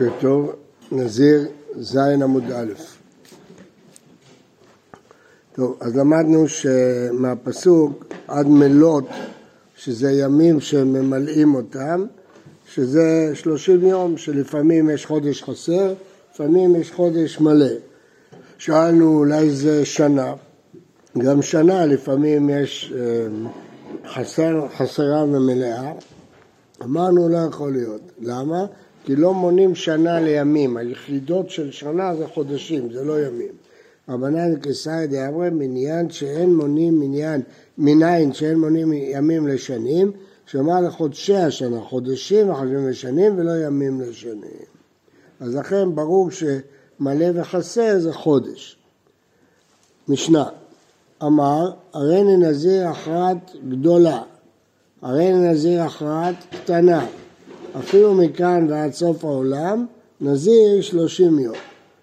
בוקר טוב, נזיר ז' עמוד א'. טוב, אז למדנו שמהפסוק עד מלות, שזה ימים שממלאים אותם, שזה שלושים יום, שלפעמים יש חודש חסר, לפעמים יש חודש מלא. שאלנו אולי זה שנה, גם שנה לפעמים יש אה, חסר, חסרה ומלאה, אמרנו לא יכול להיות, למה? כי לא מונים שנה לימים, היחידות של שנה זה חודשים, זה לא ימים. רבנן קיסאי דאמרי מניין שאין מונים מניין, מניין שאין מונים ימים לשנים, שאומר לחודשי השנה, חודשים וחודשים לשנים ולא ימים לשנים. אז לכן ברור שמלא וחסר זה חודש. משנה, אמר, הרי נזיר הכרעת גדולה, הרי נזיר הכרעת קטנה, אפילו מכאן ועד סוף העולם, נזיר שלושים יום.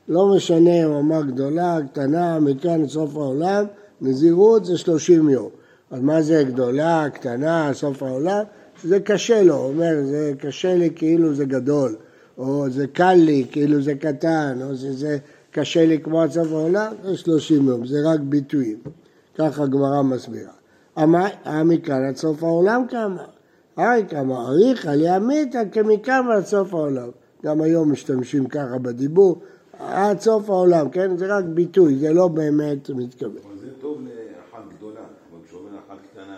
לא משנה אם אמה גדולה, קטנה, מכאן עד סוף העולם, נזירות זה שלושים יום. אז מה זה גדולה, קטנה, סוף העולם? זה קשה לו, הוא אומר, זה קשה לי כאילו זה גדול, או זה קל לי כאילו זה קטן, או זה, זה קשה לי כמו עד סוף העולם, זה שלושים יום, זה רק ביטויים. ככה הגמרא מסבירה. מכאן עד סוף העולם כמה? היי כמה אריכא לימיתא כמכאן ועד סוף העולם. גם היום משתמשים ככה בדיבור, עד סוף העולם, כן? זה רק ביטוי, זה לא באמת מתכוון. אבל זה טוב לאחת גדולה, אבל כשאומר אחת קטנה,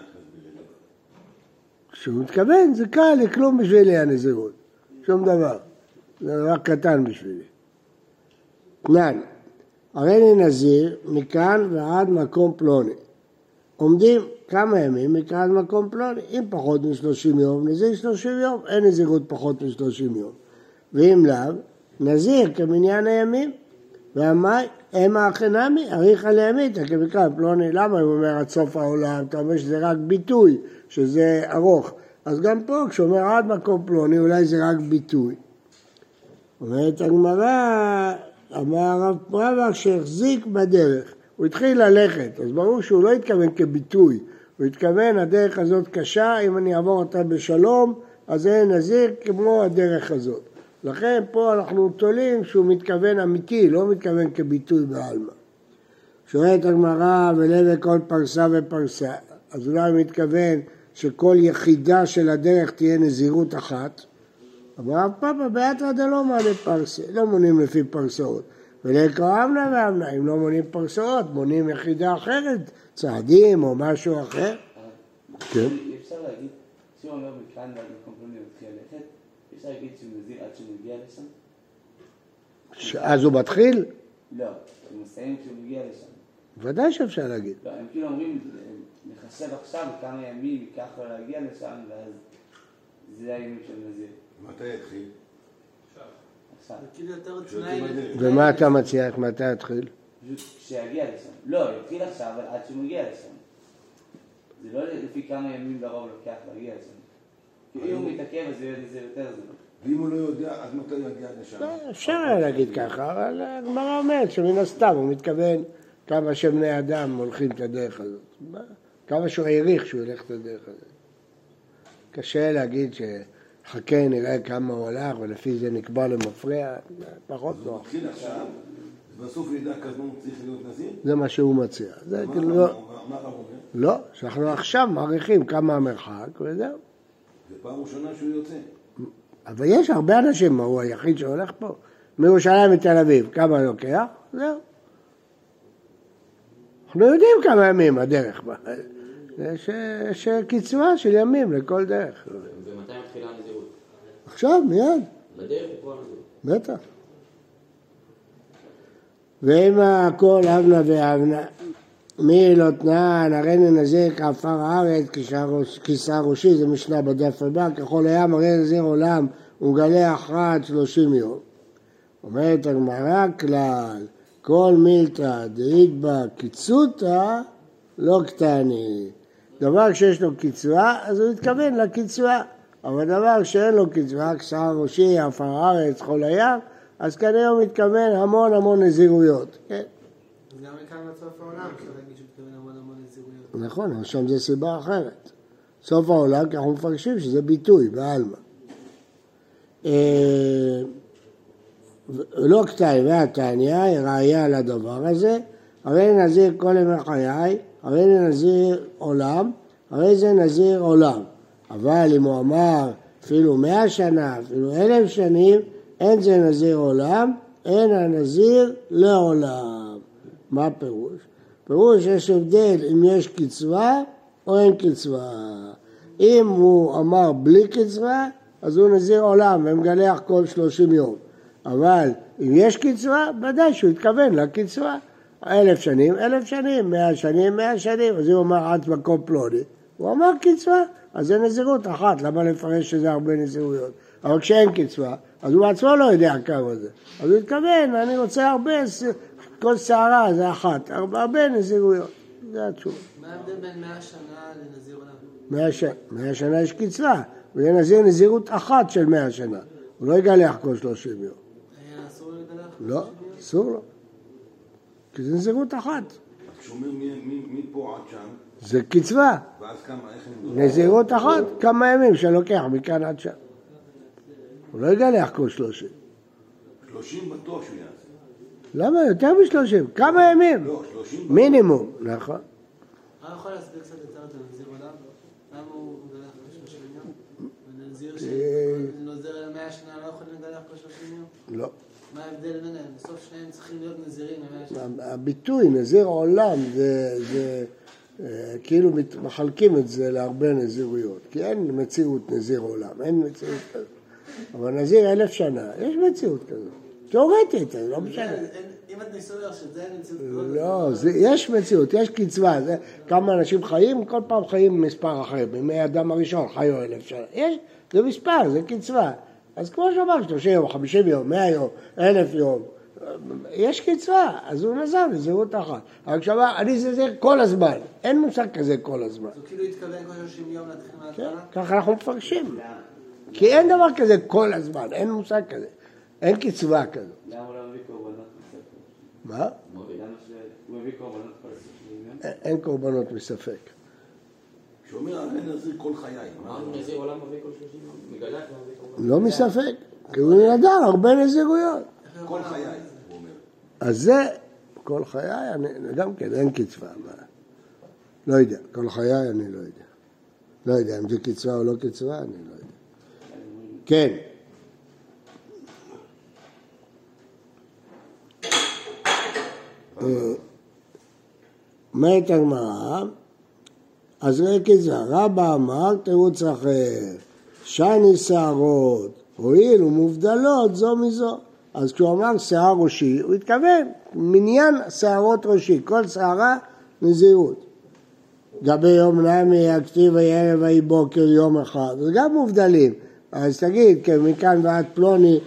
כשהוא מתכוון, זה קל, לכלום בשבילי הנזירות, שום דבר. זה רק קטן בשבילי. תנן, הרי אני נזיר מכאן ועד מקום פלוני. עומדים כמה ימים מכאן מקום פלוני. אם פחות משלושים יום, נזיר שלושים יום, אין נזירות פחות משלושים יום. ואם לאו, נזיר כמניין הימים. והמאי, המה החינמי, אריכא לימיתא כמכאן פלוני. למה הוא אומר עד סוף העולם? אתה אומר שזה רק ביטוי, שזה ארוך. אז גם פה, כשאומר עד מקום פלוני, אולי זה רק ביטוי. אומרת הגמרא, אמר הרב פרבק שהחזיק בדרך. הוא התחיל ללכת, אז ברור שהוא לא התכוון כביטוי, הוא התכוון הדרך הזאת קשה, אם אני אעבור אותה בשלום, אז זה נזיר כמו הדרך הזאת. לכן פה אנחנו תולים שהוא מתכוון אמיתי, לא מתכוון כביטוי בעלמא. שואלת הגמרא ולווה כל פרסה ופרסה, אז אולי הוא מתכוון שכל יחידה של הדרך תהיה נזירות אחת. אמר רב פאפא באתרא דלא מעלה פרסה, לא מונים לפי פרסאות. ולקרוא אמנה ואמנה, אם לא מונים פרסאות, מונים יחידה אחרת, צעדים או משהו אחר. כן. אפשר להגיד, שהוא אומר מכאן ועד מקום פלוני מתחיל ללכת, אפשר להגיד שהוא מזיר עד שהוא מגיע לשם? אז הוא מתחיל? לא, הוא מסיים כשהוא מגיע לשם. ודאי שאפשר להגיד. לא, הם כאילו אומרים, נחשב עכשיו כמה ימים ייקח לו להגיע לשם, ואז זה הימים של מזיר. מתי יתחיל? כאילו ומה אתה מציע, מתי יתחיל? כשיגיע לשם. לא, יתחיל עכשיו, אבל עד שהוא מגיע לשם. זה לא לפי כמה ימים לרוב לוקח להגיע לשם. כי אם הוא מתעכב אז זה יותר זמן. ואם הוא לא יודע, אז מתי יגיע לשם? לא, אפשר היה להגיד ככה, אבל הגמרא אומרת שמן הסתם הוא מתכוון כמה שבני אדם הולכים את הדרך הזאת. כמה שהוא העריך שהוא ילך את הדרך הזאת. קשה להגיד ש... חכה נראה כמה הוא הלך ולפי זה נקבע למפרע, פחות נוח. מתחיל עכשיו, בסוף ידע כזמן צריך להיות נזיר? זה מה שהוא מציע. זה כאילו לא... מה הרב אומר? לא, שאנחנו עכשיו מעריכים כמה המרחק וזהו. זה פעם ראשונה שהוא יוצא. אבל יש הרבה אנשים, מה הוא היחיד שהולך פה? מירושלים לתל אביב, כמה לוקח? זהו. אנחנו יודעים כמה ימים הדרך. יש קצבה של ימים לכל דרך. עכשיו, מיד. בדרך פה הנזירות. בטח. ואם הכל אבנה ואבנה, מי לא תנען, הרי ננזיר כעפר הארץ, כיסה ראשי, זה משנה בדף הבא, ככל הים הרי נזיר עולם ומגלה הכרעת שלושים יום. אומרת הגמרא כלל, כל מילתא דאית בה קיצותא לא קטני. דבר שיש לו קצבה, אז הוא מתכוון לקצבה. אבל דבר שאין לו קצבה, כשר ראשי, עפר הארץ, חול הים, אז כנראה הוא מתכוון המון המון נזירויות, כן? גם מכאן סוף העולם שהוא מתכוון המון המון נזירויות. נכון, אבל שם זה סיבה אחרת. סוף העולם, כי אנחנו מפרשים שזה ביטוי, בעלמא. אה, לא קטעי והתניא, היא ראייה לדבר הזה, הרי נזיר כל ימי חיי, הרי נזיר עולם, הרי זה נזיר עולם. אבל אם הוא אמר אפילו מאה שנה, אפילו אלף שנים, אין זה נזיר עולם, אין הנזיר לעולם. מה הפירוש? פירוש יש הבדל אם יש קצבה או אין קצבה. אם הוא אמר בלי קצבה, אז הוא נזיר עולם ומגלח כל שלושים יום. אבל אם יש קצבה, ודאי שהוא התכוון לקצבה. אלף שנים, אלף שנים, מאה שנים, מאה שנים. אז אם הוא אמר עד מקום פלוני, הוא אמר קצבה, אז זה נזירות אחת, למה לפרש שזה הרבה נזירויות? אבל כשאין קצבה, אז הוא בעצמו לא יודע כמה זה. אז הוא התכוון, אני רוצה הרבה, כל שערה זה אחת, הרבה נזירויות. זה התשובה. מה ההבדל בין 100 שנה לנזיר עולם? מאה ש... מאה שנה יש קצבה, וזה נזיר נזירות אחת של מאה שנה. הוא לא יגלח כל שלושים יום. היה אסור לגלח? לא, אסור לו. כי זה נזירות אחת. כשאומר מי- מי- מפה עד שם, זה קצבה. ואז כמה, איך הם... נזירות אחת, כמה ימים שלוקח מכאן עד שם. הוא לא יגלח כל שלושים. שלושים בטוח שהוא יעשה. למה? יותר משלושים. כמה ימים? לא, שלושים בטוח. מינימום, נכון. מה יכול להסביר קצת יותר את הנזיר עולם? למה הוא מגלח 30 יום? ונזיר אה. שנוזר על 100 שנה לא יכולים לגלח כל 30 יום? לא. מה ההבדל ביניהם? בסוף שניהם צריכים להיות נזירים ל-100 שנה. הביטוי נזיר עולם זה, אה, כאילו מת- מחלקים את זה להרבה נזירויות, כי אין מציאות נזיר עולם, אין מציאות כזאת. אבל נזיר אלף שנה, יש מציאות כזאת. תיאורטית, זה לא משנה. אם את ניסוי שזה אין מציאות לא, יש מציאות, יש קצבה, כמה אנשים חיים, כל פעם חיים מספר אחר, בימי האדם הראשון חיו אלף שנה, יש, זה מספר, זה קצבה. אז כמו שאמר, 30 יום, 50 יום, 100 יום, אלף יום, יש קצבה, אז הוא נזר נזירות אחת. אבל כשאמר, אני נזיר כל הזמן, אין מושג כזה כל הזמן. אז הוא כאילו התכוון כל 30 יום להתחיל כן, מההתחלה? ככה אנחנו מפרשים. כי אין דבר כזה כל הזמן, אין מושג כזה. אין קצבה כזאת. למה הוא לא מביא קורבנות מספק? מה? למה שהוא מביא קורבנות יום? אין- קורבנות מספק. כשאומר הרי נזיר כל חיי. מה? נזיר עולם מביא כל 30 יום, קורבן. לא מספק, כי הוא נדר הרבה נזירויות. כל חיי, הוא אומר. אז זה, כל חיי, אני, גם כן, אין קצבה. לא יודע, כל חיי אני לא יודע. לא יודע אם זה קצבה או לא קצבה, אני לא יודע. כן. אה, אומרת הגמרא, אז ראה קצבה, רבא אמר תירוץ אחר, שני שערות, הואיל ומובדלות זו מזו. אז כשהוא אמר שיער ראשי, הוא התכוון מניין שערות ראשי, כל שערה נזירות. גבי יום נמי, הכתיב ויהי ערב ויהי בוקר יום אחד, זה גם מובדלים. אז תגיד, מכאן ועד פלוני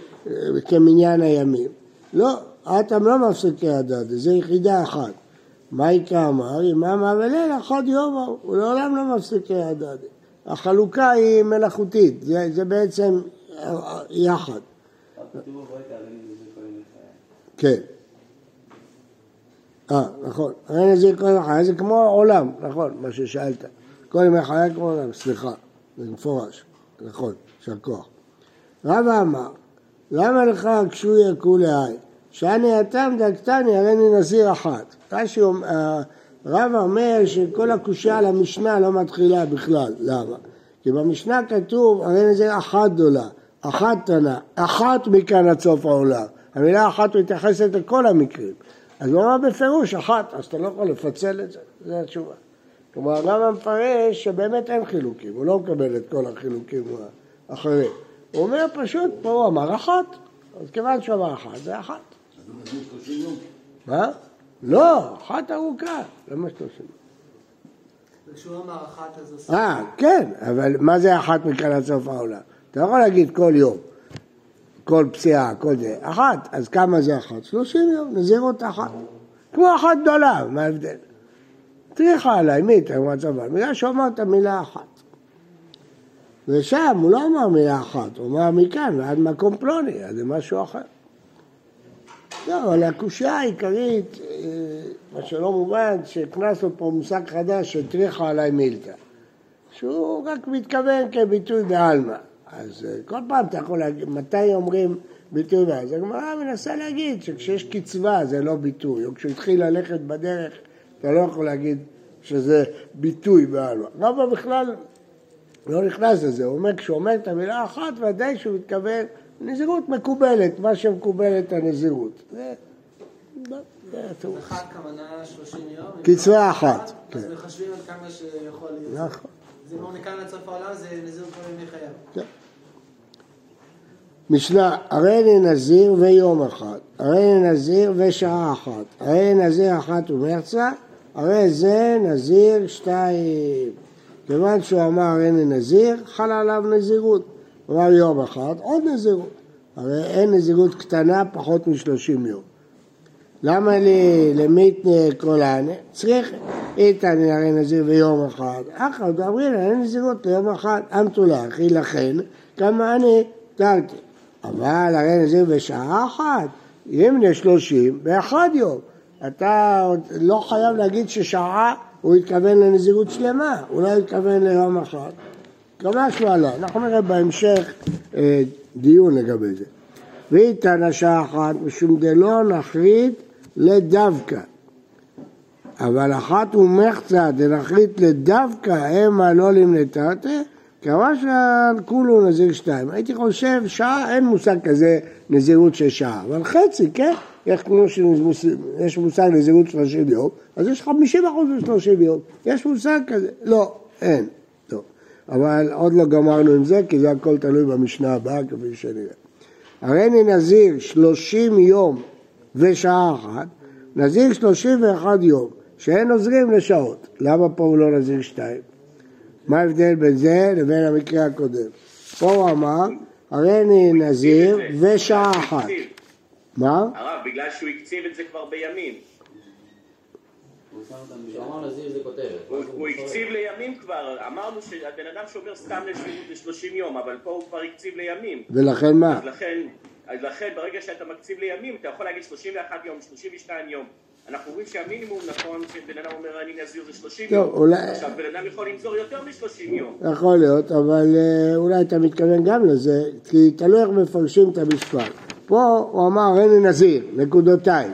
כמניין הימים. לא, אתם לא מפסיקי הדד, זה יחידה אחת. מה יקרא אמר? יממה וליל אחד יום, הוא לעולם לא מפסיקי הדד. החלוקה היא מלאכותית, זה, זה בעצם יחד. כן. אה, נכון. הרי נזיר ימי חיי, זה כמו עולם, נכון, מה ששאלת. כל ימי חיי כמו עולם, סליחה, זה מפורש, נכון, יישר כוח. רבא אמר, למה לך קשויה כולי שאני התם דקתני הרי אני נזיר אחת. רש"י אה, רבא אומר שכל הקושייה על המשנה לא מתחילה בכלל, למה? כי במשנה כתוב הרי נזיר אחת גדולה, אחת קטנה, אחת מכאן עד סוף העולם. המילה אחת מתייחסת לכל המקרים. אז הוא אמר בפירוש אחת, אז אתה לא יכול לפצל את זה, זו התשובה. כלומר, הרמב"ם מפרש שבאמת אין חילוקים, הוא לא מקבל את כל החילוקים האחרים. הוא אומר פשוט, פה הוא אמר אחת, אז כיוון שהוא אמר אחת, זה אחת. יום. מה? לא, אחת ארוכה, למה שלושים? וכשהוא אמר אחת אז עושה... אה, כן, אבל מה זה אחת מכאן עד סוף העולם? אתה יכול להגיד כל יום, כל פציעה, כל זה, אחת, אז כמה זה אחת? שלושים יום, נזירות אחת. כמו אחת גדולה, מה ההבדל? טריחה עליי, מי אתה מצבן? בגלל שהוא אמר את המילה אחת. ושם הוא לא אמר מילה אחת, הוא אמר מכאן ועד מקום פלוני, אז זה משהו אחר. לא, אבל הקושייה העיקרית, אה, מה שלא מובן, שהכנסנו פה מושג חדש של טריחה עליי מילתא. שהוא רק מתכוון כביטוי בעלמא. אז אה, כל פעם אתה יכול להגיד, מתי אומרים ביטוי מה? אז הגמרא מנסה להגיד שכשיש קצבה זה לא ביטוי, או כשהוא התחיל ללכת בדרך, אתה לא יכול להגיד שזה ביטוי בעלמא. רבא בכלל לא נכנס לזה, הוא אומר, כשהוא אומר את המילה אחת, ודאי שהוא מתכוון נזירות מקובלת, מה שמקובלת הנזירות. זה, זה התירוץ. אחת כוונה 30 יום. קצבה אחת, אז כן. מחשבים על כמה שיכול להיות. נכון. זה לא מכאן עד סוף העולם, זה נזיר כל ימי חייו. משנה, הרי אני נזיר ויום אחד, הרי אני נזיר ושעה אחת, הרי אני נזיר אחת ומרצה, הרי זה נזיר שתיים. כיוון שהוא אמר הרי אני נזיר, חלה עליו נזירות. אמר יום אחד, עוד נזירות. הרי אין נזירות קטנה פחות משלושים יום. למה לי למיתנה קולנה? צריך איתן הרי נזיר ביום אחד. אחר דאמרין אין נזירות ליום אחד. אמתו לאחי לכן כמה אני תרתי. אבל הרי נזיר בשעה אחת, אם לשלושים, באחד יום. אתה לא חייב להגיד ששעה הוא התכוון לנזירות שלמה, הוא לא התכוון ליום אחד. ממש לא עלה. אנחנו נראה בהמשך אה, דיון לגבי זה. ואיתן השעה אחת משום דלא נחריט לדווקא. אבל אחת ומחצה דנחריט לדווקא המה לא למנתרתא, כמובן כולו נזיר שתיים. הייתי חושב שעה, אין מושג כזה נזירות של שעה, אבל חצי, כן? יש כמו שיש מושג נזירות 30 יום, אז יש 50 אחוז ב-30 יום. יש מושג כזה? לא, אין. טוב. אבל עוד לא גמרנו עם זה, כי זה הכל תלוי במשנה הבאה, כפי שנראה. הרי אני נזיר 30 יום ושעה אחת, נזיר 31 יום, שאין עוזרים לשעות. למה פה הוא לא נזיר שתיים? מה ההבדל בין זה לבין המקרה הקודם? פה הוא אמר, הרי אני נזיר ושעה אחת. מה? הרב, בגלל שהוא הקציב את זה כבר בימים. הוא הקציב לימים כבר, אמרנו שהבן אדם שומר סתם לשבועות ל-30 יום, אבל פה הוא כבר הקציב לימים. ולכן מה? אז לכן ברגע שאתה מקציב לימים, אתה יכול להגיד 31 יום, 32 יום. אנחנו אומרים שהמינימום נכון, שבן אדם אומר אני נזיר זה 30 טוב, יום. אולי- עכשיו בן אדם יכול לנזור יותר מ-30 יום. יכול להיות, אבל אה, אולי אתה מתכוון גם לזה, כי תלוי איך מפרשים את המשפט. פה הוא אמר הריני נזיר, נקודותיים.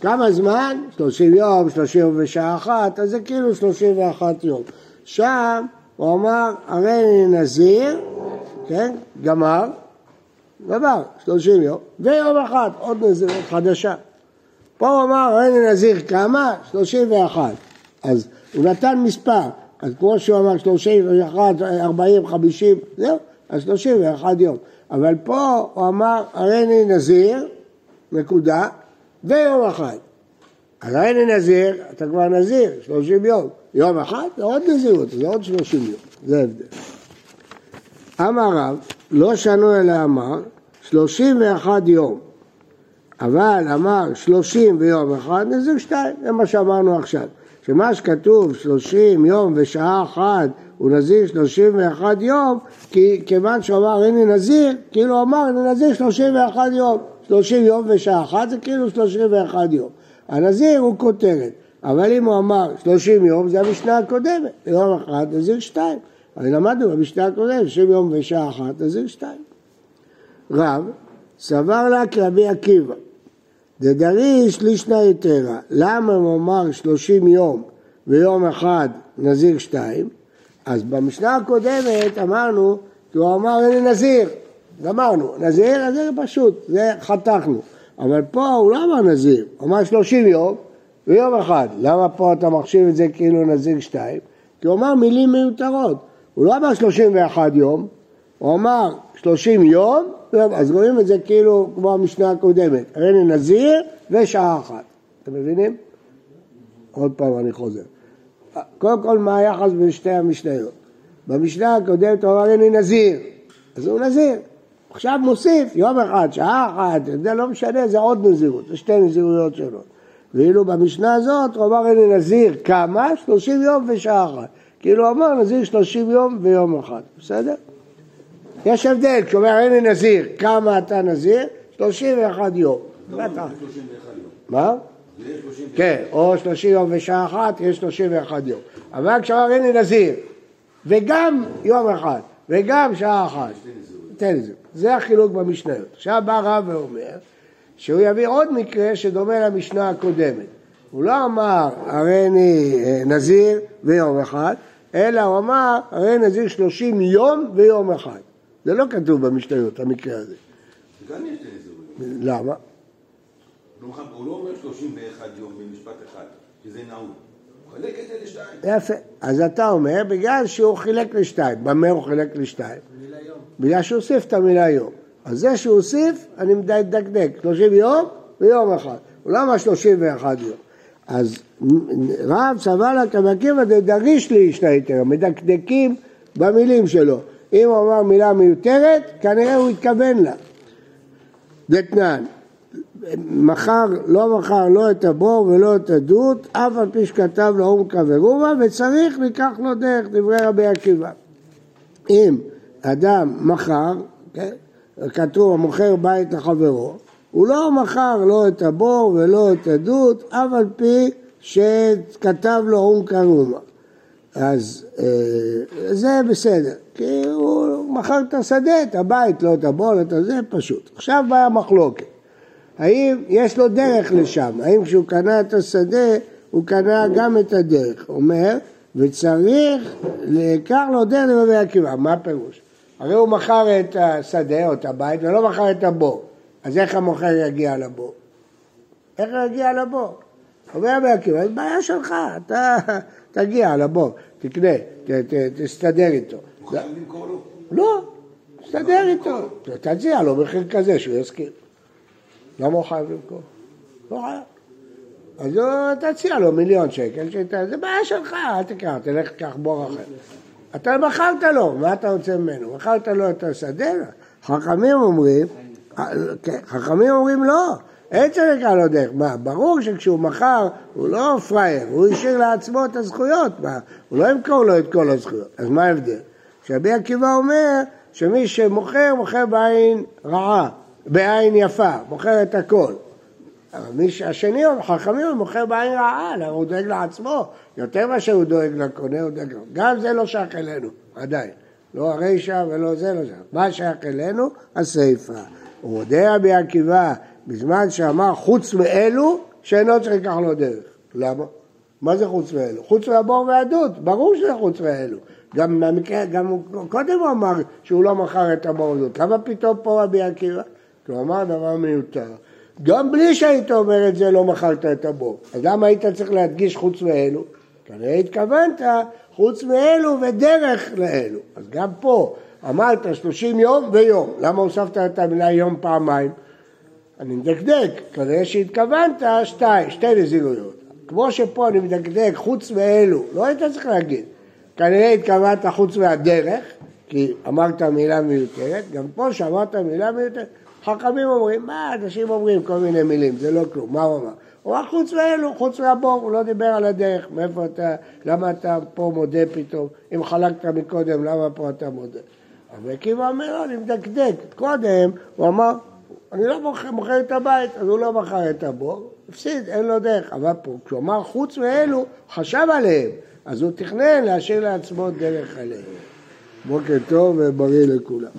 כמה זמן? 30 יום, 30 יום ושעה אחת, אז זה כאילו 31 יום. שם הוא אמר הריני נזיר, כן, גמר, גמר, 30 יום, ויום אחד, עוד נזירות חדשה. פה הוא אמר הריני נזיר כמה? 31. אז הוא נתן מספר, אז כמו שהוא אמר 31, 40, 50, זהו, אז 31 יום. אבל פה הוא אמר הריני נזיר, נקודה, ויום אחד. אז הריני נזיר, אתה כבר נזיר, 30 יום. יום אחד זה עוד נזירות, זה עוד 30 יום, זה ההבדל. אמר רב, לא שנו אלא אמר, 31 יום. אבל אמר שלושים ויום אחד, נזיר שתיים, זה מה שאמרנו עכשיו. שמה שכתוב שלושים יום ושעה אחת הוא נזיר שלושים ואחד יום, כי כיוון שהוא אמר הנה נזיר, כאילו הוא אמר הנה נזיר שלושים ואחד יום. שלושים יום ושעה אחת זה כאילו שלושים ואחד יום. הנזיר הוא כותרת, אבל אם הוא אמר שלושים יום זה המשנה הקודמת, יום אחד נזיר שתיים. הרי למדנו במשנה הקודמת, שלושים יום ושעה אחת נזיר שתיים. רב סבר לה כרבי עקיבא, דדריש לישנא יתרה, למה הוא אמר שלושים יום ויום אחד נזיר שתיים? אז במשנה הקודמת אמרנו, כי הוא אמר הנה נזיר, גמרנו, נזיר, זה פשוט, זה חתכנו, אבל פה הוא לא אמר נזיר, הוא אמר שלושים יום ויום אחד, למה פה אתה מחשיב את זה כאילו נזיר שתיים? כי הוא אמר מילים מיותרות, הוא לא אמר שלושים ואחד יום, הוא אמר שלושים יום, אז רואים את זה כאילו כמו המשנה הקודמת, הרי נזיר ושעה אחת, אתם מבינים? עוד פעם אני חוזר. קודם כל מה היחס בין שתי המשניות? במשנה הקודמת הוא אמר הנה נזיר, אז הוא נזיר. עכשיו מוסיף יום אחד, שעה אחת, זה לא משנה, זה עוד נזירות, זה שתי נזירויות שונות. ואילו במשנה הזאת הוא אמר הנה נזיר כמה? שלושים יום ושעה אחת. כאילו הוא אמר נזיר שלושים יום ויום אחד, בסדר? יש הבדל, כשאומר הנה נזיר, כמה אתה נזיר? 31 יום. בטח. 31 יום. מה? 30 כן, או 30 יום ושעה אחת, יש 31 יום. אבל כשאמר הנה נזיר, וגם יום אחד, וגם שעה אחת, תן לי זה. החילוק במשניות. עכשיו בא רב ואומר שהוא יביא עוד מקרה שדומה למשנה הקודמת. הוא לא אמר הרי אני אה, נזיר ויום אחד, אלא הוא אמר הרי נזיר שלושים יום ויום אחד. זה לא כתוב במשניות, המקרה הזה. גם יש אזורים. למה? לא הוא לא אומר 31 יום במשפט אחד, שזה נהוג. הוא חלק את זה לשתיים. יפה. אז אתה אומר, בגלל שהוא חילק לשתיים. במה הוא חילק לשתיים? בגלל שהוא הוסיף את המילה יום. אז זה שהוא הוסיף, אני מדקדק. 30 יום ויום אחד. הוא לא אמר 31 יום. אז רב סבל לה כמקיבא דדריש לי ישתייתר, מדקדקים במילים שלו. אם הוא אמר מילה מיותרת, כנראה הוא התכוון לה. דתנן, מכר, לא מכר לא את הבור ולא את הדות, אף על פי שכתב לו עומקה ורובה, וצריך לקח לו דרך דברי רבי עקיבא. אם אדם מכר, כן, כתוב המוכר בית לחברו, הוא לא מכר לא את הבור ולא את הדות, אף על פי שכתב לו עומקה רומה. אז אה, זה בסדר, כי הוא מכר את השדה, את הבית, לא את הבור, לא את הזה, פשוט. עכשיו באה המחלוקת. האם יש לו דרך לשם? האם כשהוא קנה את השדה, הוא קנה גם את הדרך? אומר, וצריך לקח לו דרך לרבי עקיבא. מה הפירוש? הרי הוא מכר את השדה או את הבית ולא מכר את הבור. אז איך המוכר יגיע לבור? איך הוא יגיע לבור? אומר רבי עקיבא, זו בעיה שלך, אתה תגיע לבור, תקנה, ת, ת, תסתדר איתו. חייב למכור לו. לא, תסתדר איתו. תציע לו מחיר כזה שהוא יסכים. למה הוא חייב למכור? לא חייב. אז הוא- תציע לו מיליון שקל, שת- זה בעיה שלך, אל תיקח, תלך תקח בור אחר. אתה מכרת לו, מה אתה רוצה ממנו? מכרת לו את השדה? חכמים אומרים, כן, חכמים אומרים לא, אין צריך לקרוא לו דרך. מה, ברור שכשהוא מכר, הוא לא פראייר, הוא השאיר לעצמו את הזכויות, מה, הוא לא ימכור לו את כל הזכויות. אז מה ההבדל? שרבי עקיבא אומר שמי שמוכר, מוכר בעין רעה, בעין יפה, מוכר את הכל. מי שהשני, חכמים, הוא מוכר בעין רעה, הוא דואג לעצמו, יותר מאשר הוא דואג לקונה, הוא דואג לו. גם זה לא שייך אלינו, עדיין. לא הרישא ולא זה, לא זה. מה שייך אלינו? הסיפא. הוא מודה רבי עקיבא בזמן שאמר חוץ מאלו, שאינו צריך לקח לו דרך. למה? מה זה חוץ מאלו? חוץ מהבור והדוד, ברור שזה חוץ מאלו. גם במקרה, גם הוא- קודם הוא אמר שהוא לא מכר את הבור והדוד. למה פתאום פה רבי עקיבא? כי הוא אמר דבר מיותר. גם בלי שהיית אומר את זה לא מכרת את הבור. אז למה היית צריך להדגיש חוץ מאלו? כנראה התכוונת חוץ מאלו ודרך לאלו. אז גם פה אמרת 30 יום ויום. למה הוספת את המילה יום פעמיים? אני מדקדק, כנראה שהתכוונת שתיים, שתי נזירויות. כמו שפה אני מדקדק חוץ מאלו, לא היית צריך להגיד. כנראה התכוונת חוץ מהדרך, כי אמרת מילה מיותרת, גם פה שאמרת מילה מיותרת, חכמים אומרים, מה, אנשים אומרים כל מיני מילים, זה לא כלום, מה הוא אמר? הוא אמר חוץ מאלו, חוץ מהבור, הוא לא דיבר על הדרך, מאיפה אתה, למה אתה פה מודה פתאום, אם חלקת מקודם, למה פה אתה מודה? אבל עקיבא אומר, לא, אני מדקדק, קודם הוא אמר, אני לא מוכר, את הבית, אז הוא לא מכר את הבור, הפסיד, אין לו דרך. אבל פה, כשהוא אמר חוץ מאלו, חשב עליהם, אז הוא תכנן להשאיר לעצמו דרך עליהם. בוקר טוב ובריא לכולם.